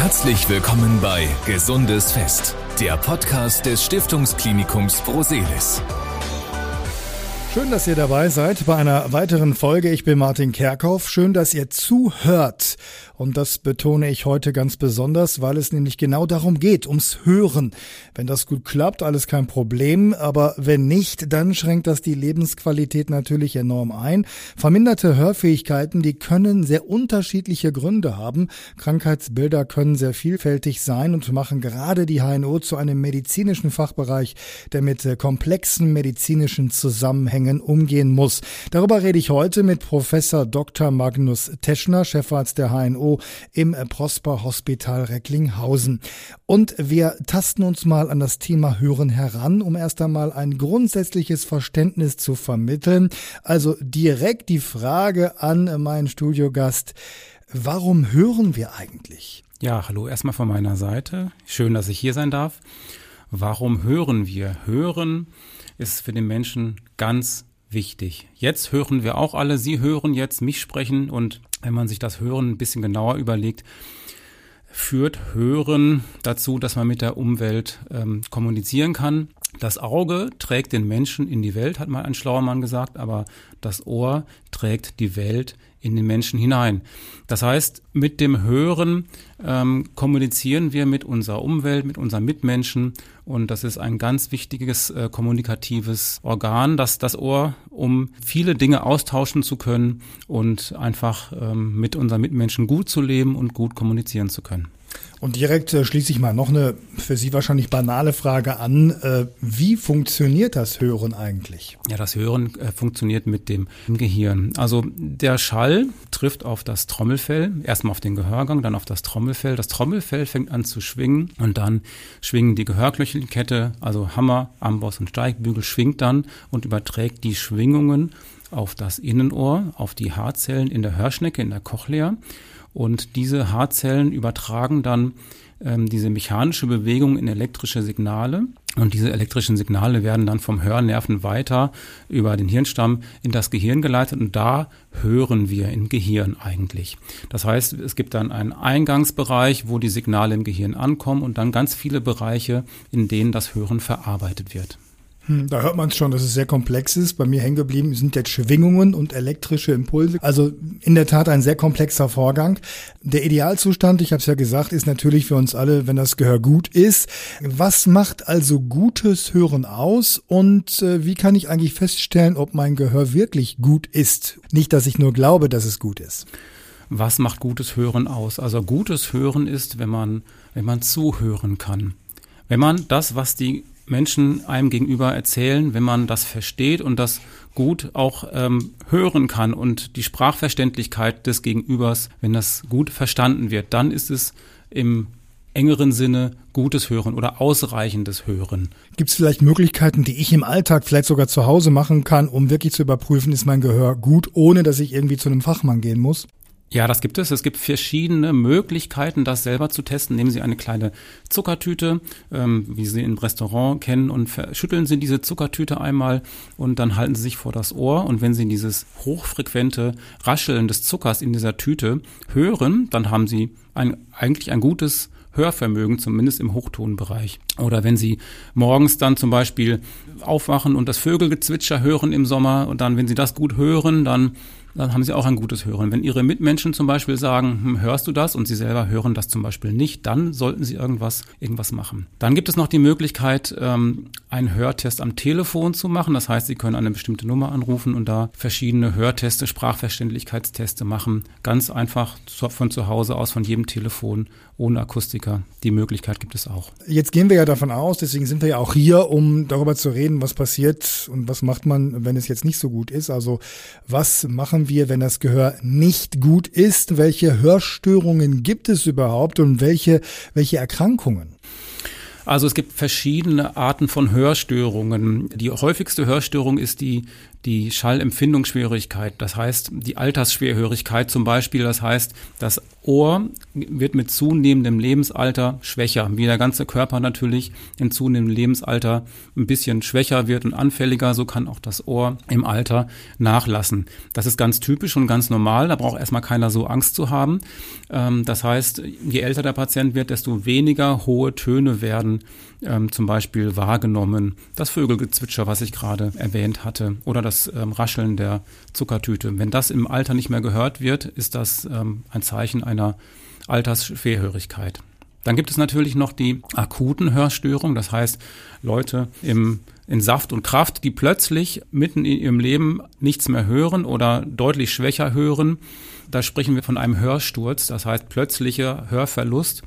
Herzlich willkommen bei Gesundes Fest, der Podcast des Stiftungsklinikums Broselis. Schön, dass ihr dabei seid bei einer weiteren Folge. Ich bin Martin Kerkhoff. Schön, dass ihr zuhört. Und das betone ich heute ganz besonders, weil es nämlich genau darum geht, ums Hören. Wenn das gut klappt, alles kein Problem. Aber wenn nicht, dann schränkt das die Lebensqualität natürlich enorm ein. Verminderte Hörfähigkeiten, die können sehr unterschiedliche Gründe haben. Krankheitsbilder können sehr vielfältig sein und machen gerade die HNO zu einem medizinischen Fachbereich, der mit komplexen medizinischen Zusammenhängen umgehen muss. Darüber rede ich heute mit Professor Dr. Magnus Teschner, Chefarzt der HNO im Prosper Hospital Recklinghausen. Und wir tasten uns mal an das Thema Hören heran, um erst einmal ein grundsätzliches Verständnis zu vermitteln. Also direkt die Frage an meinen Studiogast. Warum hören wir eigentlich? Ja, hallo erstmal von meiner Seite. Schön, dass ich hier sein darf. Warum hören wir? Hören ist für den Menschen ganz wichtig. Jetzt hören wir auch alle, Sie hören jetzt mich sprechen und wenn man sich das Hören ein bisschen genauer überlegt, führt Hören dazu, dass man mit der Umwelt ähm, kommunizieren kann. Das Auge trägt den Menschen in die Welt, hat mal ein schlauer Mann gesagt, aber das Ohr trägt die Welt in den Menschen hinein. Das heißt, mit dem Hören ähm, kommunizieren wir mit unserer Umwelt, mit unseren Mitmenschen und das ist ein ganz wichtiges äh, kommunikatives Organ, das das Ohr, um viele Dinge austauschen zu können und einfach ähm, mit unseren Mitmenschen gut zu leben und gut kommunizieren zu können. Und direkt äh, schließe ich mal noch eine für Sie wahrscheinlich banale Frage an. Äh, wie funktioniert das Hören eigentlich? Ja, das Hören äh, funktioniert mit dem Gehirn. Also der Schall trifft auf das Trommelfell, erstmal auf den Gehörgang, dann auf das Trommelfell. Das Trommelfell fängt an zu schwingen und dann schwingen die Gehörknöchelkette, also Hammer, Amboss und Steigbügel schwingt dann und überträgt die Schwingungen auf das Innenohr, auf die Haarzellen in der Hörschnecke, in der Cochlea. Und diese Haarzellen übertragen dann ähm, diese mechanische Bewegung in elektrische Signale. Und diese elektrischen Signale werden dann vom Hörnerven weiter über den Hirnstamm in das Gehirn geleitet und da hören wir im Gehirn eigentlich. Das heißt, es gibt dann einen Eingangsbereich, wo die Signale im Gehirn ankommen und dann ganz viele Bereiche, in denen das Hören verarbeitet wird. Hm, da hört man es schon, dass es sehr komplex ist. Bei mir hängen geblieben sind jetzt Schwingungen und elektrische Impulse. Also in der Tat ein sehr komplexer Vorgang. Der Idealzustand, ich habe es ja gesagt, ist natürlich für uns alle, wenn das Gehör gut ist. Was macht also gutes Hören aus und äh, wie kann ich eigentlich feststellen, ob mein Gehör wirklich gut ist? Nicht, dass ich nur glaube, dass es gut ist. Was macht gutes Hören aus? Also gutes Hören ist, wenn man, wenn man zuhören kann. Wenn man das, was die Menschen einem gegenüber erzählen, wenn man das versteht und das gut auch ähm, hören kann und die Sprachverständlichkeit des Gegenübers, wenn das gut verstanden wird, dann ist es im engeren Sinne gutes Hören oder ausreichendes Hören. Gibt es vielleicht Möglichkeiten, die ich im Alltag vielleicht sogar zu Hause machen kann, um wirklich zu überprüfen, ist mein Gehör gut, ohne dass ich irgendwie zu einem Fachmann gehen muss? Ja, das gibt es. Es gibt verschiedene Möglichkeiten, das selber zu testen. Nehmen Sie eine kleine Zuckertüte, ähm, wie Sie im Restaurant kennen, und schütteln Sie diese Zuckertüte einmal und dann halten Sie sich vor das Ohr. Und wenn Sie dieses hochfrequente Rascheln des Zuckers in dieser Tüte hören, dann haben Sie ein, eigentlich ein gutes Hörvermögen, zumindest im Hochtonbereich. Oder wenn Sie morgens dann zum Beispiel aufwachen und das Vögelgezwitscher hören im Sommer und dann, wenn Sie das gut hören, dann dann haben sie auch ein gutes Hören. Wenn ihre Mitmenschen zum Beispiel sagen, hm, hörst du das und sie selber hören das zum Beispiel nicht, dann sollten sie irgendwas, irgendwas machen. Dann gibt es noch die Möglichkeit, ähm, einen Hörtest am Telefon zu machen. Das heißt, sie können eine bestimmte Nummer anrufen und da verschiedene Hörteste, Sprachverständlichkeitsteste machen. Ganz einfach von zu Hause aus, von jedem Telefon, ohne Akustiker. Die Möglichkeit gibt es auch. Jetzt gehen wir ja davon aus, deswegen sind wir ja auch hier, um darüber zu reden, was passiert und was macht man, wenn es jetzt nicht so gut ist. Also was machen machen wir, wenn das Gehör nicht gut ist? Welche Hörstörungen gibt es überhaupt und welche, welche Erkrankungen? Also es gibt verschiedene Arten von Hörstörungen. Die häufigste Hörstörung ist die die Schallempfindungsschwierigkeit, das heißt die Altersschwerhörigkeit zum Beispiel, das heißt, das Ohr wird mit zunehmendem Lebensalter schwächer, wie der ganze Körper natürlich in zunehmendem Lebensalter ein bisschen schwächer wird und anfälliger, so kann auch das Ohr im Alter nachlassen. Das ist ganz typisch und ganz normal, da braucht erstmal keiner so Angst zu haben. Ähm, das heißt, je älter der Patient wird, desto weniger hohe Töne werden ähm, zum Beispiel wahrgenommen. Das Vögelgezwitscher, was ich gerade erwähnt hatte, oder das ähm, Rascheln der Zuckertüte. Wenn das im Alter nicht mehr gehört wird, ist das ähm, ein Zeichen einer Altersschwerhörigkeit. Dann gibt es natürlich noch die akuten Hörstörungen, das heißt Leute im, in Saft und Kraft, die plötzlich mitten in ihrem Leben nichts mehr hören oder deutlich schwächer hören. Da sprechen wir von einem Hörsturz, das heißt plötzlicher Hörverlust.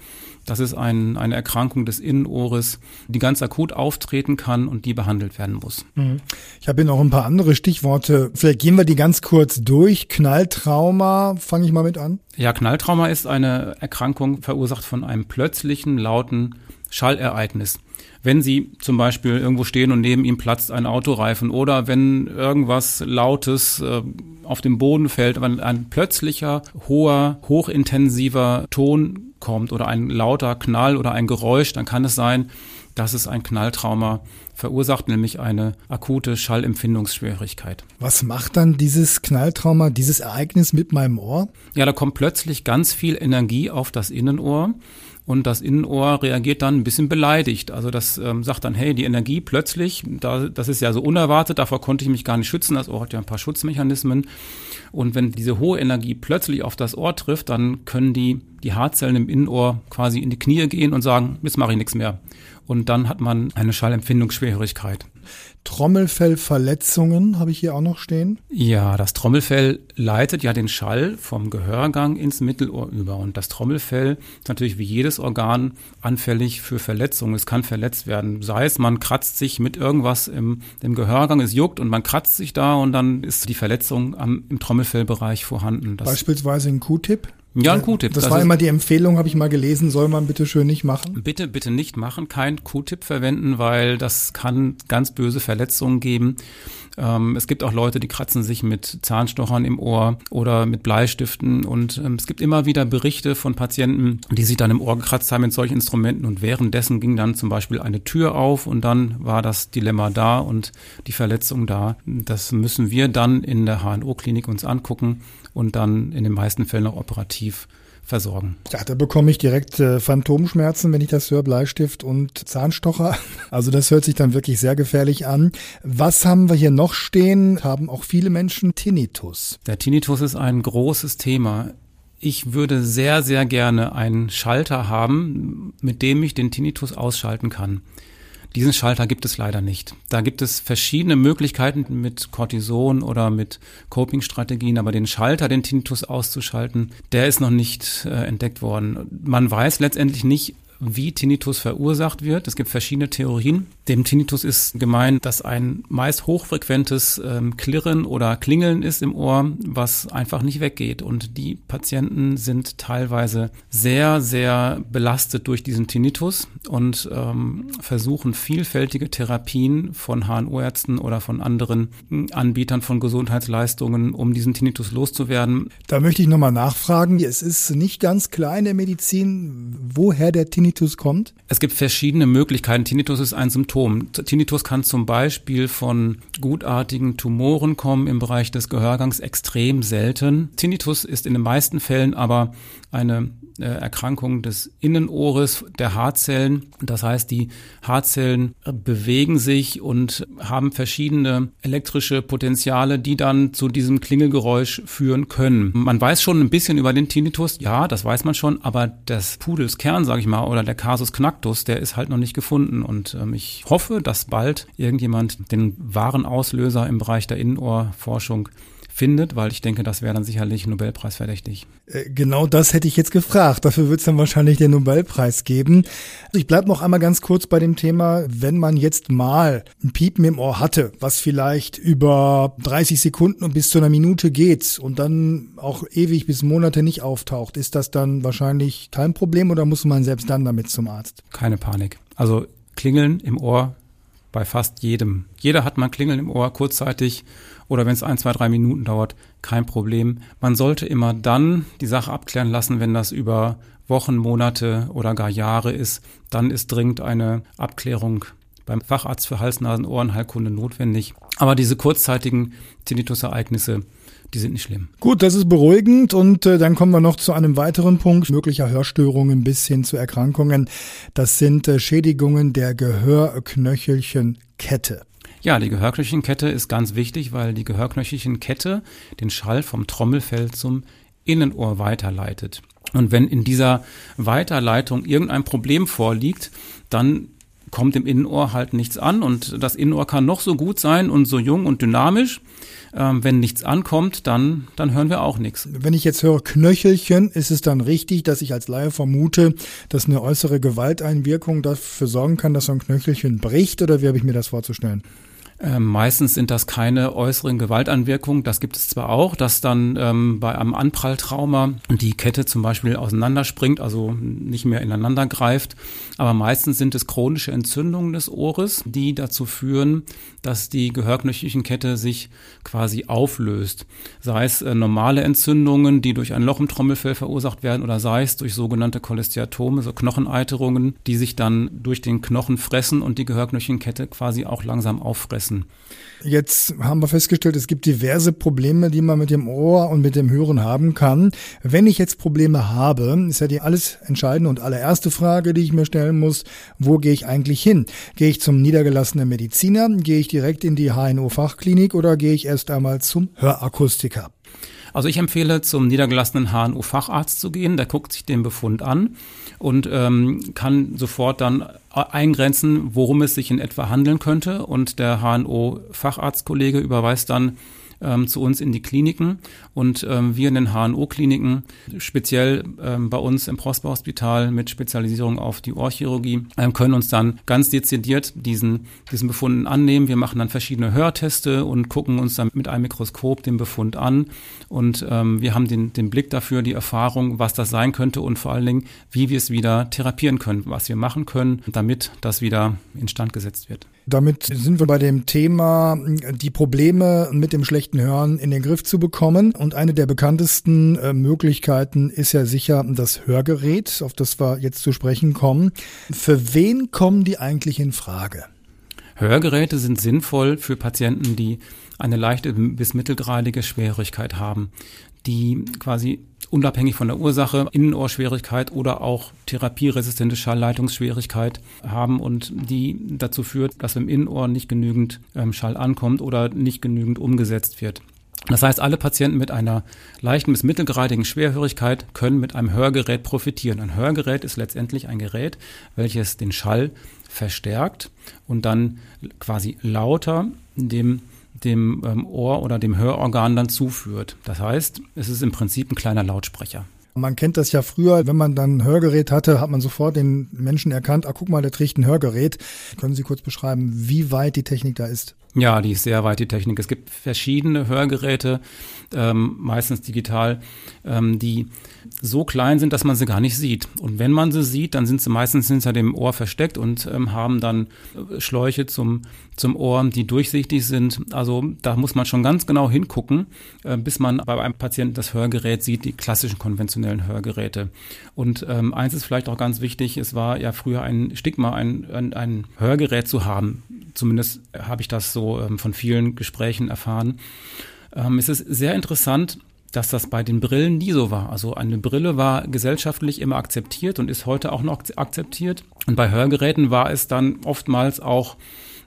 Das ist ein, eine Erkrankung des Innenohres, die ganz akut auftreten kann und die behandelt werden muss. Mhm. Ich habe hier noch ein paar andere Stichworte. Vielleicht gehen wir die ganz kurz durch. Knalltrauma, fange ich mal mit an. Ja, Knalltrauma ist eine Erkrankung verursacht von einem plötzlichen, lauten Schallereignis. Wenn Sie zum Beispiel irgendwo stehen und neben ihm platzt ein Autoreifen oder wenn irgendwas Lautes äh, auf dem Boden fällt, wenn ein plötzlicher, hoher, hochintensiver Ton kommt oder ein lauter Knall oder ein Geräusch, dann kann es sein, dass es ein Knalltrauma verursacht, nämlich eine akute Schallempfindungsschwierigkeit. Was macht dann dieses Knalltrauma, dieses Ereignis mit meinem Ohr? Ja, da kommt plötzlich ganz viel Energie auf das Innenohr und das Innenohr reagiert dann ein bisschen beleidigt. Also das ähm, sagt dann, hey, die Energie plötzlich, da, das ist ja so unerwartet, davor konnte ich mich gar nicht schützen. Das Ohr hat ja ein paar Schutzmechanismen. Und wenn diese hohe Energie plötzlich auf das Ohr trifft, dann können die, die Haarzellen im Innenohr quasi in die Knie gehen und sagen, jetzt mache ich nichts mehr. Und dann hat man eine Schallempfindungsschwierigkeit. Trommelfellverletzungen habe ich hier auch noch stehen. Ja, das Trommelfell leitet ja den Schall vom Gehörgang ins Mittelohr über. Und das Trommelfell ist natürlich wie jedes Organ anfällig für Verletzungen. Es kann verletzt werden. Sei es, man kratzt sich mit irgendwas im, im Gehörgang, es juckt und man kratzt sich da und dann ist die Verletzung am, im Trommelfellbereich vorhanden. Das Beispielsweise ein Q-Tip? Ja, ein Q-Tip. Das, das war immer die Empfehlung, habe ich mal gelesen, soll man bitte schön nicht machen. Bitte, bitte nicht machen, kein Q-Tip verwenden, weil das kann ganz böse Verletzungen geben. Ähm, es gibt auch Leute, die kratzen sich mit Zahnstochern im Ohr oder mit Bleistiften und ähm, es gibt immer wieder Berichte von Patienten, die sich dann im Ohr gekratzt haben mit solchen Instrumenten und währenddessen ging dann zum Beispiel eine Tür auf und dann war das Dilemma da und die Verletzung da. Das müssen wir dann in der HNO-Klinik uns angucken und dann in den meisten Fällen auch operativ versorgen. Ja, da bekomme ich direkt äh, Phantomschmerzen, wenn ich das höre, Bleistift und Zahnstocher. Also das hört sich dann wirklich sehr gefährlich an. Was haben wir hier noch stehen? Haben auch viele Menschen Tinnitus. Der Tinnitus ist ein großes Thema. Ich würde sehr, sehr gerne einen Schalter haben, mit dem ich den Tinnitus ausschalten kann. Diesen Schalter gibt es leider nicht. Da gibt es verschiedene Möglichkeiten mit Cortison oder mit Coping-Strategien, aber den Schalter, den Tinnitus auszuschalten, der ist noch nicht äh, entdeckt worden. Man weiß letztendlich nicht, wie Tinnitus verursacht wird. Es gibt verschiedene Theorien. Dem Tinnitus ist gemeint, dass ein meist hochfrequentes ähm, Klirren oder Klingeln ist im Ohr, was einfach nicht weggeht. Und die Patienten sind teilweise sehr, sehr belastet durch diesen Tinnitus und ähm, versuchen vielfältige Therapien von HNO-Ärzten oder von anderen hm, Anbietern von Gesundheitsleistungen, um diesen Tinnitus loszuwerden. Da möchte ich nochmal nachfragen. Es ist nicht ganz klar in der Medizin, woher der Tinnitus Tinnitus kommt? Es gibt verschiedene Möglichkeiten. Tinnitus ist ein Symptom. Tinnitus kann zum Beispiel von gutartigen Tumoren kommen im Bereich des Gehörgangs extrem selten. Tinnitus ist in den meisten Fällen aber eine Erkrankung des Innenohres der Haarzellen. Das heißt, die Haarzellen äh, bewegen sich und haben verschiedene elektrische Potenziale, die dann zu diesem Klingelgeräusch führen können. Man weiß schon ein bisschen über den Tinnitus, ja, das weiß man schon, aber das Pudelskern, sage ich mal, oder der Casus Knactus, der ist halt noch nicht gefunden. Und ähm, ich hoffe, dass bald irgendjemand den wahren Auslöser im Bereich der Innenohrforschung findet, weil ich denke, das wäre dann sicherlich Nobelpreis verdächtig. Äh, genau das hätte ich jetzt gefragt. Dafür wird es dann wahrscheinlich den Nobelpreis geben. Also ich bleibe noch einmal ganz kurz bei dem Thema, wenn man jetzt mal ein Piepen im Ohr hatte, was vielleicht über 30 Sekunden und bis zu einer Minute geht und dann auch ewig bis Monate nicht auftaucht, ist das dann wahrscheinlich kein Problem oder muss man selbst dann damit zum Arzt? Keine Panik. Also Klingeln im Ohr bei fast jedem. Jeder hat mal Klingeln im Ohr kurzzeitig oder wenn es ein, zwei, drei Minuten dauert, kein Problem. Man sollte immer dann die Sache abklären lassen, wenn das über Wochen, Monate oder gar Jahre ist. Dann ist dringend eine Abklärung beim Facharzt für Hals, Nasen, Ohrenheilkunde notwendig. Aber diese kurzzeitigen Tinnitus-Ereignisse, die sind nicht schlimm. Gut, das ist beruhigend und äh, dann kommen wir noch zu einem weiteren Punkt möglicher Hörstörungen bis hin zu Erkrankungen. Das sind äh, Schädigungen der Gehörknöchelchenkette. Ja, die Gehörknöchelchenkette ist ganz wichtig, weil die Gehörknöchelchenkette den Schall vom Trommelfell zum Innenohr weiterleitet. Und wenn in dieser Weiterleitung irgendein Problem vorliegt, dann kommt im Innenohr halt nichts an und das Innenohr kann noch so gut sein und so jung und dynamisch. Ähm, wenn nichts ankommt, dann, dann hören wir auch nichts. Wenn ich jetzt höre Knöchelchen, ist es dann richtig, dass ich als Laie vermute, dass eine äußere Gewalteinwirkung dafür sorgen kann, dass so ein Knöchelchen bricht oder wie habe ich mir das vorzustellen? Ähm, meistens sind das keine äußeren Gewaltanwirkungen. Das gibt es zwar auch, dass dann ähm, bei einem Anpralltrauma die Kette zum Beispiel auseinanderspringt, also nicht mehr ineinander greift. Aber meistens sind es chronische Entzündungen des Ohres, die dazu führen, dass die Gehörknöchelchenkette sich quasi auflöst. Sei es äh, normale Entzündungen, die durch ein Loch im Trommelfell verursacht werden, oder sei es durch sogenannte Cholesteatome, so Knocheneiterungen, die sich dann durch den Knochen fressen und die Gehörknöchelchenkette quasi auch langsam auffressen lassen. Jetzt haben wir festgestellt, es gibt diverse Probleme, die man mit dem Ohr und mit dem Hören haben kann. Wenn ich jetzt Probleme habe, ist ja die alles entscheidende und allererste Frage, die ich mir stellen muss, wo gehe ich eigentlich hin? Gehe ich zum niedergelassenen Mediziner? Gehe ich direkt in die HNO-Fachklinik oder gehe ich erst einmal zum Hörakustiker? Also ich empfehle, zum niedergelassenen HNO-Facharzt zu gehen. Der guckt sich den Befund an und ähm, kann sofort dann eingrenzen, worum es sich in etwa handeln könnte. Und der HNO-Facharztkollege überweist dann ähm, zu uns in die Kliniken und ähm, wir in den HNO-Kliniken, speziell ähm, bei uns im Prosper-Hospital mit Spezialisierung auf die Ohrchirurgie, ähm, können uns dann ganz dezidiert diesen, diesen Befunden annehmen. Wir machen dann verschiedene Hörteste und gucken uns dann mit einem Mikroskop den Befund an und ähm, wir haben den, den Blick dafür, die Erfahrung, was das sein könnte und vor allen Dingen, wie wir es wieder therapieren können, was wir machen können, damit das wieder instand gesetzt wird. Damit sind wir bei dem Thema, die Probleme mit dem schlechten Hören in den Griff zu bekommen. Und eine der bekanntesten äh, Möglichkeiten ist ja sicher das Hörgerät, auf das wir jetzt zu sprechen kommen. Für wen kommen die eigentlich in Frage? Hörgeräte sind sinnvoll für Patienten, die eine leichte bis mittelgradige Schwierigkeit haben, die quasi unabhängig von der Ursache Innenohrschwierigkeit oder auch therapieresistente Schallleitungsschwierigkeit haben und die dazu führt, dass im Innenohr nicht genügend ähm, Schall ankommt oder nicht genügend umgesetzt wird. Das heißt, alle Patienten mit einer leichten bis mittelgradigen Schwerhörigkeit können mit einem Hörgerät profitieren. Ein Hörgerät ist letztendlich ein Gerät, welches den Schall verstärkt und dann quasi lauter dem dem ähm, Ohr oder dem Hörorgan dann zuführt. Das heißt, es ist im Prinzip ein kleiner Lautsprecher. Man kennt das ja früher, wenn man dann ein Hörgerät hatte, hat man sofort den Menschen erkannt, ah, guck mal, der trägt ein Hörgerät. Können Sie kurz beschreiben, wie weit die Technik da ist? Ja, die ist sehr weit, die Technik. Es gibt verschiedene Hörgeräte, ähm, meistens digital, ähm, die so klein sind, dass man sie gar nicht sieht. Und wenn man sie sieht, dann sind sie meistens hinter dem Ohr versteckt und ähm, haben dann äh, Schläuche zum, zum Ohr, die durchsichtig sind. Also da muss man schon ganz genau hingucken, äh, bis man bei einem Patienten das Hörgerät sieht, die klassischen konventionellen Hörgeräte. Und ähm, eins ist vielleicht auch ganz wichtig, es war ja früher ein Stigma, ein, ein, ein Hörgerät zu haben. Zumindest habe ich das so ähm, von vielen Gesprächen erfahren. Ähm, es ist sehr interessant, dass das bei den Brillen nie so war. Also eine Brille war gesellschaftlich immer akzeptiert und ist heute auch noch akzeptiert. Und bei Hörgeräten war es dann oftmals auch,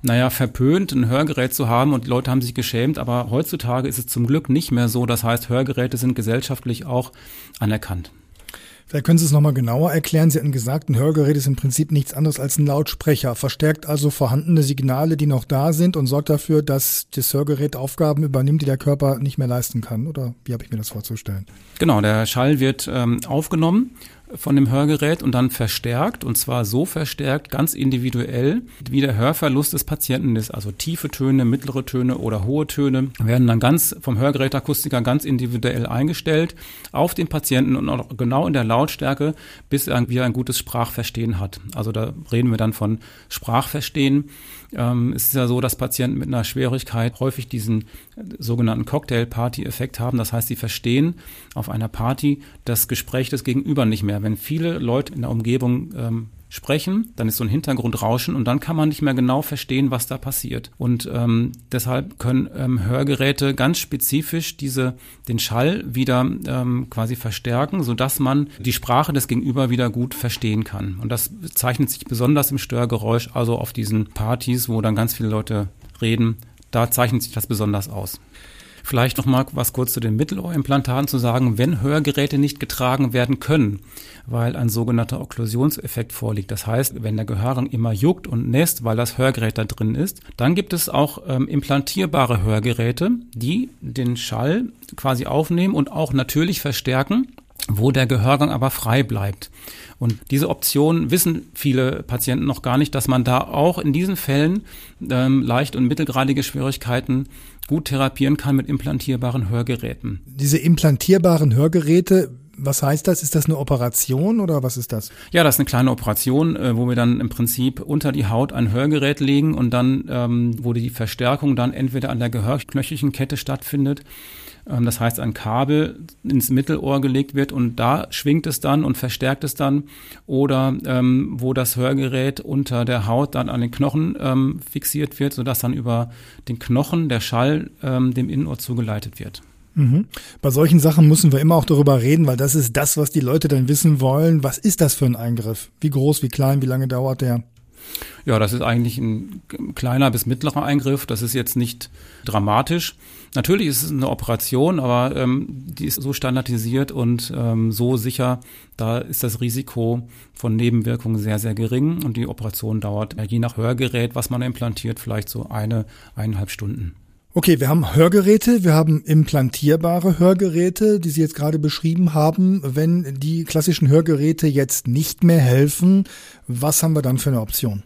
naja, verpönt, ein Hörgerät zu haben und Leute haben sich geschämt. Aber heutzutage ist es zum Glück nicht mehr so. Das heißt, Hörgeräte sind gesellschaftlich auch anerkannt. Vielleicht können Sie es nochmal genauer erklären. Sie hatten gesagt, ein Hörgerät ist im Prinzip nichts anderes als ein Lautsprecher, verstärkt also vorhandene Signale, die noch da sind und sorgt dafür, dass das Hörgerät Aufgaben übernimmt, die der Körper nicht mehr leisten kann. Oder wie habe ich mir das vorzustellen? Genau, der Schall wird ähm, aufgenommen von dem Hörgerät und dann verstärkt und zwar so verstärkt, ganz individuell, wie der Hörverlust des Patienten ist. Also tiefe Töne, mittlere Töne oder hohe Töne werden dann ganz vom Hörgerätakustiker ganz individuell eingestellt auf den Patienten und auch genau in der Lautstärke, bis er wieder ein gutes Sprachverstehen hat. Also da reden wir dann von Sprachverstehen. Ähm, es ist ja so, dass Patienten mit einer Schwierigkeit häufig diesen sogenannten Cocktail-Party-Effekt haben. Das heißt, sie verstehen auf einer Party das Gespräch des Gegenüber nicht mehr. Wenn viele Leute in der Umgebung ähm, sprechen, dann ist so ein Hintergrundrauschen und dann kann man nicht mehr genau verstehen, was da passiert. Und ähm, deshalb können ähm, Hörgeräte ganz spezifisch diese den Schall wieder ähm, quasi verstärken, sodass man die Sprache des Gegenüber wieder gut verstehen kann. Und das zeichnet sich besonders im Störgeräusch, also auf diesen Partys, wo dann ganz viele Leute reden, da zeichnet sich das besonders aus. Vielleicht noch mal was kurz zu den Mittelohrimplantaten zu sagen, wenn Hörgeräte nicht getragen werden können, weil ein sogenannter Okklusionseffekt vorliegt. Das heißt, wenn der Gehörgang immer juckt und nässt, weil das Hörgerät da drin ist, dann gibt es auch ähm, implantierbare Hörgeräte, die den Schall quasi aufnehmen und auch natürlich verstärken wo der Gehörgang aber frei bleibt. Und diese Option wissen viele Patienten noch gar nicht, dass man da auch in diesen Fällen ähm, leicht und mittelgradige Schwierigkeiten gut therapieren kann mit implantierbaren Hörgeräten. Diese implantierbaren Hörgeräte, was heißt das? Ist das eine Operation oder was ist das? Ja, das ist eine kleine Operation, äh, wo wir dann im Prinzip unter die Haut ein Hörgerät legen und dann, ähm, wo die Verstärkung dann entweder an der Gehörknöchelchenkette stattfindet ähm, das heißt, ein Kabel ins Mittelohr gelegt wird und da schwingt es dann und verstärkt es dann. Oder ähm, wo das Hörgerät unter der Haut dann an den Knochen ähm, fixiert wird, sodass dann über den Knochen der Schall ähm, dem Innenohr zugeleitet wird. Mhm. Bei solchen Sachen müssen wir immer auch darüber reden, weil das ist das, was die Leute dann wissen wollen. Was ist das für ein Eingriff? Wie groß, wie klein, wie lange dauert der? Ja, das ist eigentlich ein kleiner bis mittlerer Eingriff. Das ist jetzt nicht dramatisch. Natürlich ist es eine Operation, aber ähm, die ist so standardisiert und ähm, so sicher, da ist das Risiko von Nebenwirkungen sehr, sehr gering und die Operation dauert je nach Hörgerät, was man implantiert, vielleicht so eine, eineinhalb Stunden. Okay, wir haben Hörgeräte, wir haben implantierbare Hörgeräte, die Sie jetzt gerade beschrieben haben. Wenn die klassischen Hörgeräte jetzt nicht mehr helfen, was haben wir dann für eine Option?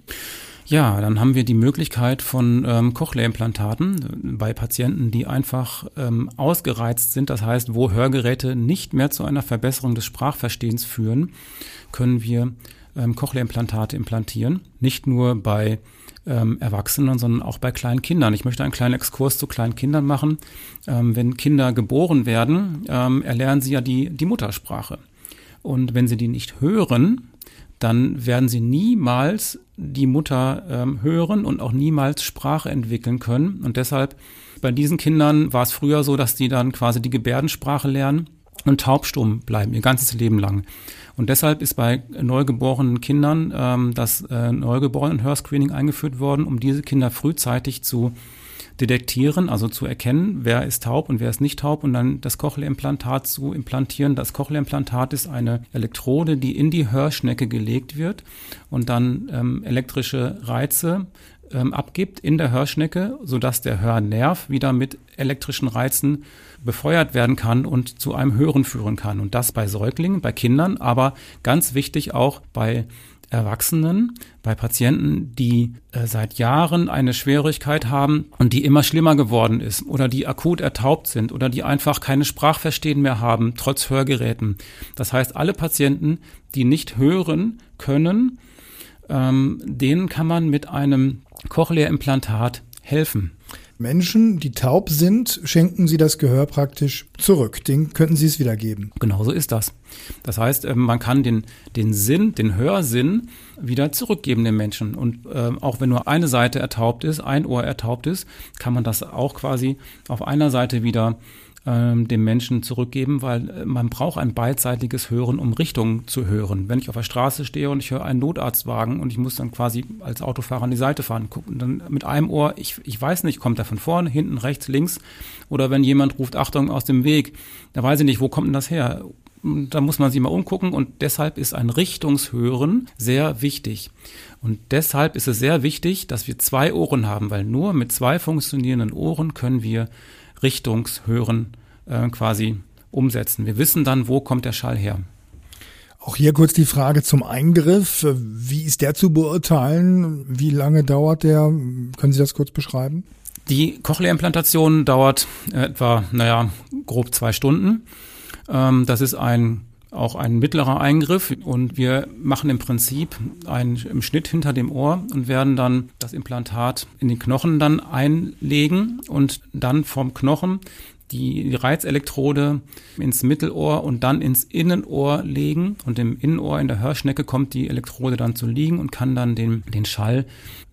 Ja, dann haben wir die Möglichkeit von ähm, Cochlea-Implantaten bei Patienten, die einfach ähm, ausgereizt sind. Das heißt, wo Hörgeräte nicht mehr zu einer Verbesserung des Sprachverstehens führen, können wir ähm, Cochlea-Implantate implantieren. Nicht nur bei ähm, Erwachsenen, sondern auch bei kleinen Kindern. Ich möchte einen kleinen Exkurs zu kleinen Kindern machen. Ähm, wenn Kinder geboren werden, ähm, erlernen sie ja die, die Muttersprache. Und wenn sie die nicht hören, dann werden sie niemals die Mutter ähm, hören und auch niemals Sprache entwickeln können. Und deshalb bei diesen Kindern war es früher so, dass die dann quasi die Gebärdensprache lernen und taubstumm bleiben ihr ganzes Leben lang. Und deshalb ist bei neugeborenen Kindern ähm, das äh, Neugeborenen-Hörscreening eingeführt worden, um diese Kinder frühzeitig zu detektieren, also zu erkennen, wer ist taub und wer ist nicht taub und dann das Cochlea-Implantat zu implantieren. Das Cochlea-Implantat ist eine Elektrode, die in die Hörschnecke gelegt wird und dann ähm, elektrische Reize ähm, abgibt in der Hörschnecke, sodass der Hörnerv wieder mit elektrischen Reizen befeuert werden kann und zu einem Hören führen kann. Und das bei Säuglingen, bei Kindern, aber ganz wichtig auch bei Erwachsenen, bei Patienten, die äh, seit Jahren eine Schwierigkeit haben und die immer schlimmer geworden ist oder die akut ertaubt sind oder die einfach keine Sprachverstehen mehr haben, trotz Hörgeräten. Das heißt, alle Patienten, die nicht hören können, ähm, denen kann man mit einem Cochlea-Implantat helfen. Menschen, die taub sind, schenken sie das Gehör praktisch zurück. Den könnten sie es wiedergeben. Genau so ist das. Das heißt, ähm, man kann den, den Sinn, den Hörsinn wieder zurückgeben den Menschen. Und äh, auch wenn nur eine Seite ertaubt ist, ein Ohr ertaubt ist, kann man das auch quasi auf einer Seite wieder ähm, dem Menschen zurückgeben, weil äh, man braucht ein beidseitiges Hören, um Richtungen zu hören. Wenn ich auf der Straße stehe und ich höre einen Notarztwagen und ich muss dann quasi als Autofahrer an die Seite fahren, gucken dann mit einem Ohr, ich, ich weiß nicht, kommt er von vorne, hinten, rechts, links oder wenn jemand ruft Achtung aus dem Weg, da weiß ich nicht, wo kommt denn das her? Da muss man sich mal umgucken und deshalb ist ein Richtungshören sehr wichtig. Und deshalb ist es sehr wichtig, dass wir zwei Ohren haben, weil nur mit zwei funktionierenden Ohren können wir Richtungshören äh, quasi umsetzen. Wir wissen dann, wo kommt der Schall her. Auch hier kurz die Frage zum Eingriff. Wie ist der zu beurteilen? Wie lange dauert der? Können Sie das kurz beschreiben? Die Cochlea-Implantation dauert etwa, naja, grob zwei Stunden. Ähm, das ist ein auch ein mittlerer Eingriff und wir machen im Prinzip einen im Schnitt hinter dem Ohr und werden dann das Implantat in den Knochen dann einlegen und dann vom Knochen die Reizelektrode ins Mittelohr und dann ins Innenohr legen. Und im Innenohr in der Hörschnecke kommt die Elektrode dann zu liegen und kann dann den, den Schall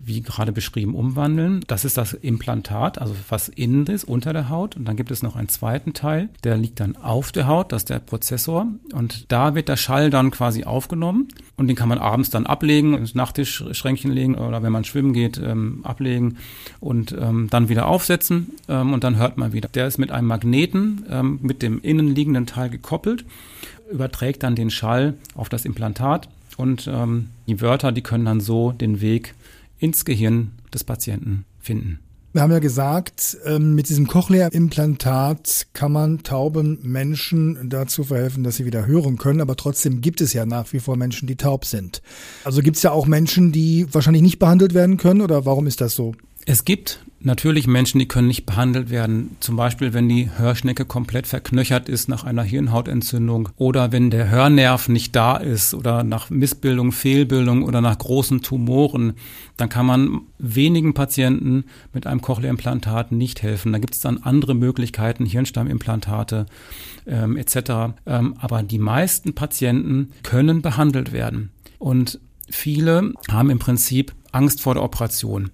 wie gerade beschrieben, umwandeln. Das ist das Implantat, also was innen ist, unter der Haut. Und dann gibt es noch einen zweiten Teil, der liegt dann auf der Haut, das ist der Prozessor. Und da wird der Schall dann quasi aufgenommen und den kann man abends dann ablegen, ins Nachttischschränkchen legen oder wenn man schwimmen geht, ähm, ablegen und ähm, dann wieder aufsetzen ähm, und dann hört man wieder. Der ist mit einem Magneten ähm, mit dem innenliegenden Teil gekoppelt, überträgt dann den Schall auf das Implantat und ähm, die Wörter, die können dann so den Weg ins Gehirn des Patienten finden. Wir haben ja gesagt, ähm, mit diesem Cochlea-Implantat kann man tauben Menschen dazu verhelfen, dass sie wieder hören können, aber trotzdem gibt es ja nach wie vor Menschen, die taub sind. Also gibt es ja auch Menschen, die wahrscheinlich nicht behandelt werden können oder warum ist das so? Es gibt natürlich Menschen, die können nicht behandelt werden. Zum Beispiel, wenn die Hörschnecke komplett verknöchert ist nach einer Hirnhautentzündung oder wenn der Hörnerv nicht da ist oder nach Missbildung, Fehlbildung oder nach großen Tumoren, dann kann man wenigen Patienten mit einem Cochlea-Implantat nicht helfen. Da gibt es dann andere Möglichkeiten, Hirnstammimplantate ähm, etc. Ähm, aber die meisten Patienten können behandelt werden. Und viele haben im Prinzip Angst vor der Operation.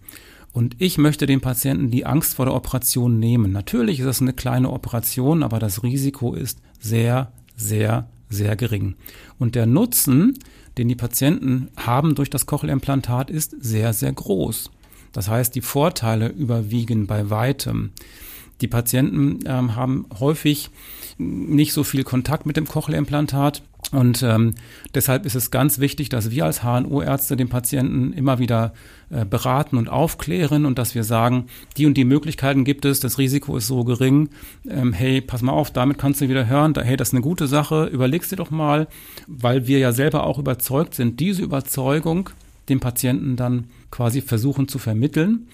Und ich möchte den Patienten die Angst vor der Operation nehmen. Natürlich ist es eine kleine Operation, aber das Risiko ist sehr, sehr, sehr gering. Und der Nutzen, den die Patienten haben durch das Cochlea-Implantat, ist sehr, sehr groß. Das heißt, die Vorteile überwiegen bei weitem. Die Patienten ähm, haben häufig nicht so viel Kontakt mit dem Cochlea-Implantat und ähm, deshalb ist es ganz wichtig, dass wir als HNO-Ärzte den Patienten immer wieder äh, beraten und aufklären und dass wir sagen, die und die Möglichkeiten gibt es, das Risiko ist so gering. Ähm, hey, pass mal auf, damit kannst du wieder hören. Da, hey, das ist eine gute Sache. Überlegst dir doch mal, weil wir ja selber auch überzeugt sind, diese Überzeugung dem Patienten dann quasi versuchen zu vermitteln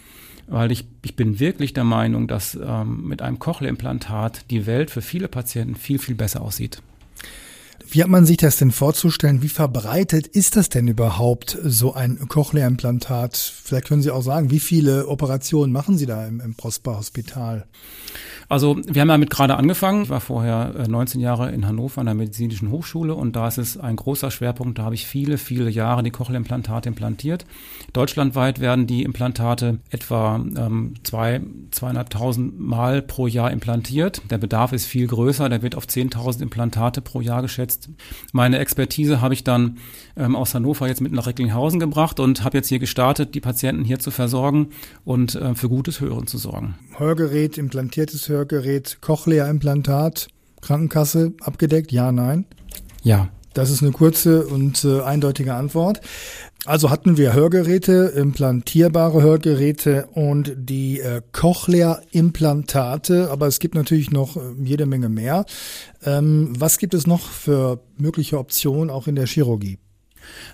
weil ich, ich bin wirklich der Meinung, dass ähm, mit einem Cochlea-Implantat die Welt für viele Patienten viel, viel besser aussieht. Wie hat man sich das denn vorzustellen? Wie verbreitet ist das denn überhaupt, so ein Cochlea-Implantat? Vielleicht können Sie auch sagen, wie viele Operationen machen Sie da im, im Prosper-Hospital? Also wir haben damit gerade angefangen. Ich war vorher 19 äh, Jahre in Hannover an der Medizinischen Hochschule und da ist es ein großer Schwerpunkt. Da habe ich viele, viele Jahre die Cochlea-Implantate implantiert. Deutschlandweit werden die Implantate etwa ähm, zwei, 200.000 Mal pro Jahr implantiert. Der Bedarf ist viel größer. Der wird auf 10.000 Implantate pro Jahr geschätzt. Meine Expertise habe ich dann ähm, aus Hannover jetzt mit nach Recklinghausen gebracht und habe jetzt hier gestartet, die Patienten hier zu versorgen und äh, für gutes Hören zu sorgen. Hörgerät, implantiertes Hörgerät, Cochlea-Implantat, Krankenkasse abgedeckt? Ja, nein? Ja. Das ist eine kurze und äh, eindeutige Antwort. Also hatten wir Hörgeräte, implantierbare Hörgeräte und die äh, Cochlea-Implantate, aber es gibt natürlich noch äh, jede Menge mehr. Ähm, was gibt es noch für mögliche Optionen auch in der Chirurgie?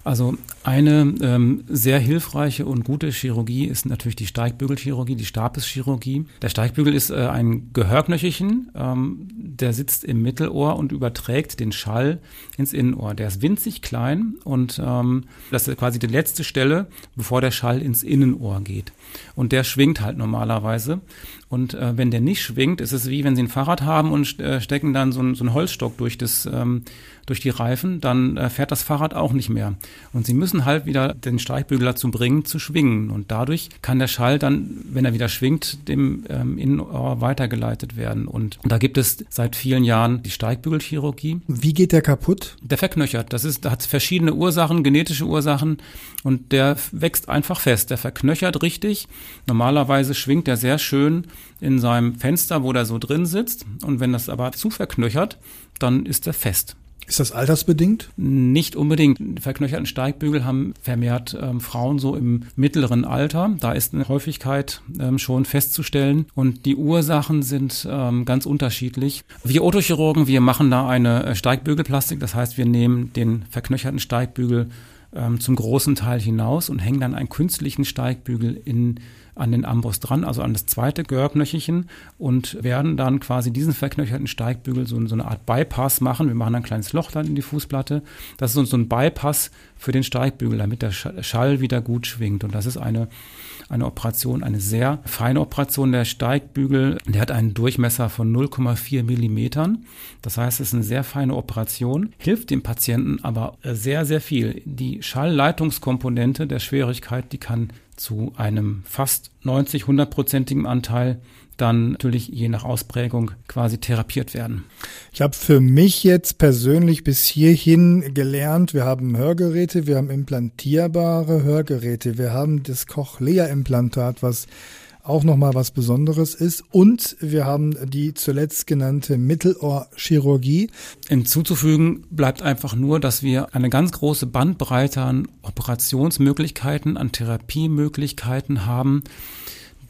Also eine ähm, sehr hilfreiche und gute Chirurgie ist natürlich die Steigbügelchirurgie, die Stabes-Chirurgie. Der Steigbügel ist äh, ein Gehörknöchelchen, ähm, der sitzt im Mittelohr und überträgt den Schall ins Innenohr. Der ist winzig klein und ähm, das ist quasi die letzte Stelle, bevor der Schall ins Innenohr geht. Und der schwingt halt normalerweise. Und äh, wenn der nicht schwingt, ist es wie wenn Sie ein Fahrrad haben und äh, stecken dann so, ein, so einen Holzstock durch, das, ähm, durch die Reifen, dann äh, fährt das Fahrrad auch nicht mehr. Und Sie müssen halt wieder den Steigbügel dazu bringen, zu schwingen. Und dadurch kann der Schall dann, wenn er wieder schwingt, dem ähm, Innenohr weitergeleitet werden. Und da gibt es seit vielen Jahren die Steigbügelchirurgie. Wie geht der kaputt? Der verknöchert. Das ist, hat verschiedene Ursachen, genetische Ursachen. Und der wächst einfach fest. Der verknöchert richtig. Normalerweise schwingt er sehr schön in seinem Fenster, wo der so drin sitzt. Und wenn das aber zu verknöchert, dann ist er fest. Ist das altersbedingt? Nicht unbedingt. Verknöcherten Steigbügel haben vermehrt ähm, Frauen so im mittleren Alter. Da ist eine Häufigkeit ähm, schon festzustellen. Und die Ursachen sind ähm, ganz unterschiedlich. Wir Otochirurgen, wir machen da eine äh, Steigbügelplastik. Das heißt, wir nehmen den verknöcherten Steigbügel ähm, zum großen Teil hinaus und hängen dann einen künstlichen Steigbügel in an den Amboss dran, also an das zweite Gehörknöchelchen und werden dann quasi diesen verknöcherten Steigbügel so, so eine Art Bypass machen. Wir machen ein kleines Loch dann in die Fußplatte. Das ist so ein Bypass für den Steigbügel, damit der Schall wieder gut schwingt. Und das ist eine eine Operation, eine sehr feine Operation. Der Steigbügel, der hat einen Durchmesser von 0,4 Millimetern. Das heißt, es ist eine sehr feine Operation, hilft dem Patienten aber sehr, sehr viel. Die Schallleitungskomponente der Schwierigkeit, die kann zu einem fast 90, 100-prozentigen Anteil dann natürlich je nach Ausprägung quasi therapiert werden. Ich habe für mich jetzt persönlich bis hierhin gelernt, wir haben Hörgeräte, wir haben implantierbare Hörgeräte, wir haben das Cochlea-Implantat, was auch nochmal was Besonderes ist. Und wir haben die zuletzt genannte Mittelohrchirurgie. Hinzuzufügen bleibt einfach nur, dass wir eine ganz große Bandbreite an Operationsmöglichkeiten, an Therapiemöglichkeiten haben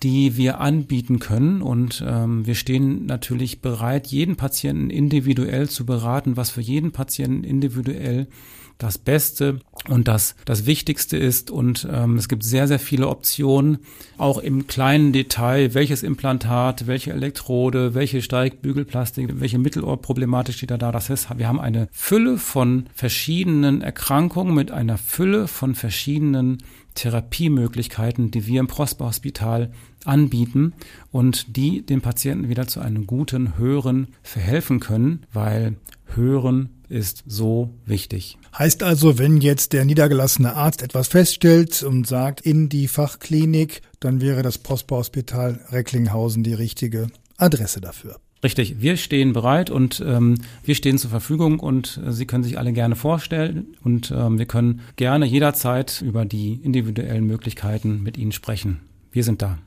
die wir anbieten können. Und ähm, wir stehen natürlich bereit, jeden Patienten individuell zu beraten, was für jeden Patienten individuell das Beste und das, das Wichtigste ist. Und ähm, es gibt sehr, sehr viele Optionen, auch im kleinen Detail, welches Implantat, welche Elektrode, welche Steigbügelplastik, welche Mittelohrproblematik steht da da. Das heißt, wir haben eine Fülle von verschiedenen Erkrankungen mit einer Fülle von verschiedenen Therapiemöglichkeiten, die wir im Prosper-Hospital anbieten und die dem Patienten wieder zu einem guten Hören verhelfen können, weil Hören ist so wichtig. Heißt also, wenn jetzt der niedergelassene Arzt etwas feststellt und sagt in die Fachklinik, dann wäre das Prosper-Hospital Recklinghausen die richtige Adresse dafür. Richtig, wir stehen bereit und ähm, wir stehen zur Verfügung und äh, Sie können sich alle gerne vorstellen und ähm, wir können gerne jederzeit über die individuellen Möglichkeiten mit Ihnen sprechen. Wir sind da.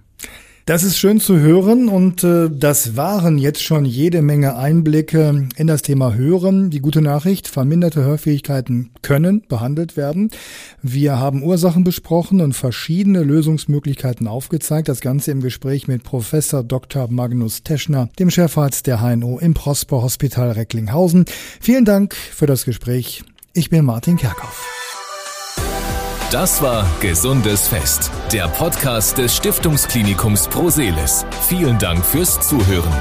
Das ist schön zu hören und äh, das waren jetzt schon jede Menge Einblicke in das Thema Hören. Die gute Nachricht, verminderte Hörfähigkeiten können behandelt werden. Wir haben Ursachen besprochen und verschiedene Lösungsmöglichkeiten aufgezeigt. Das Ganze im Gespräch mit Professor Dr. Magnus Teschner, dem Chefarzt der HNO im Prosper Hospital Recklinghausen. Vielen Dank für das Gespräch. Ich bin Martin Kerkhoff. Das war Gesundes Fest, der Podcast des Stiftungsklinikums Proselis. Vielen Dank fürs Zuhören.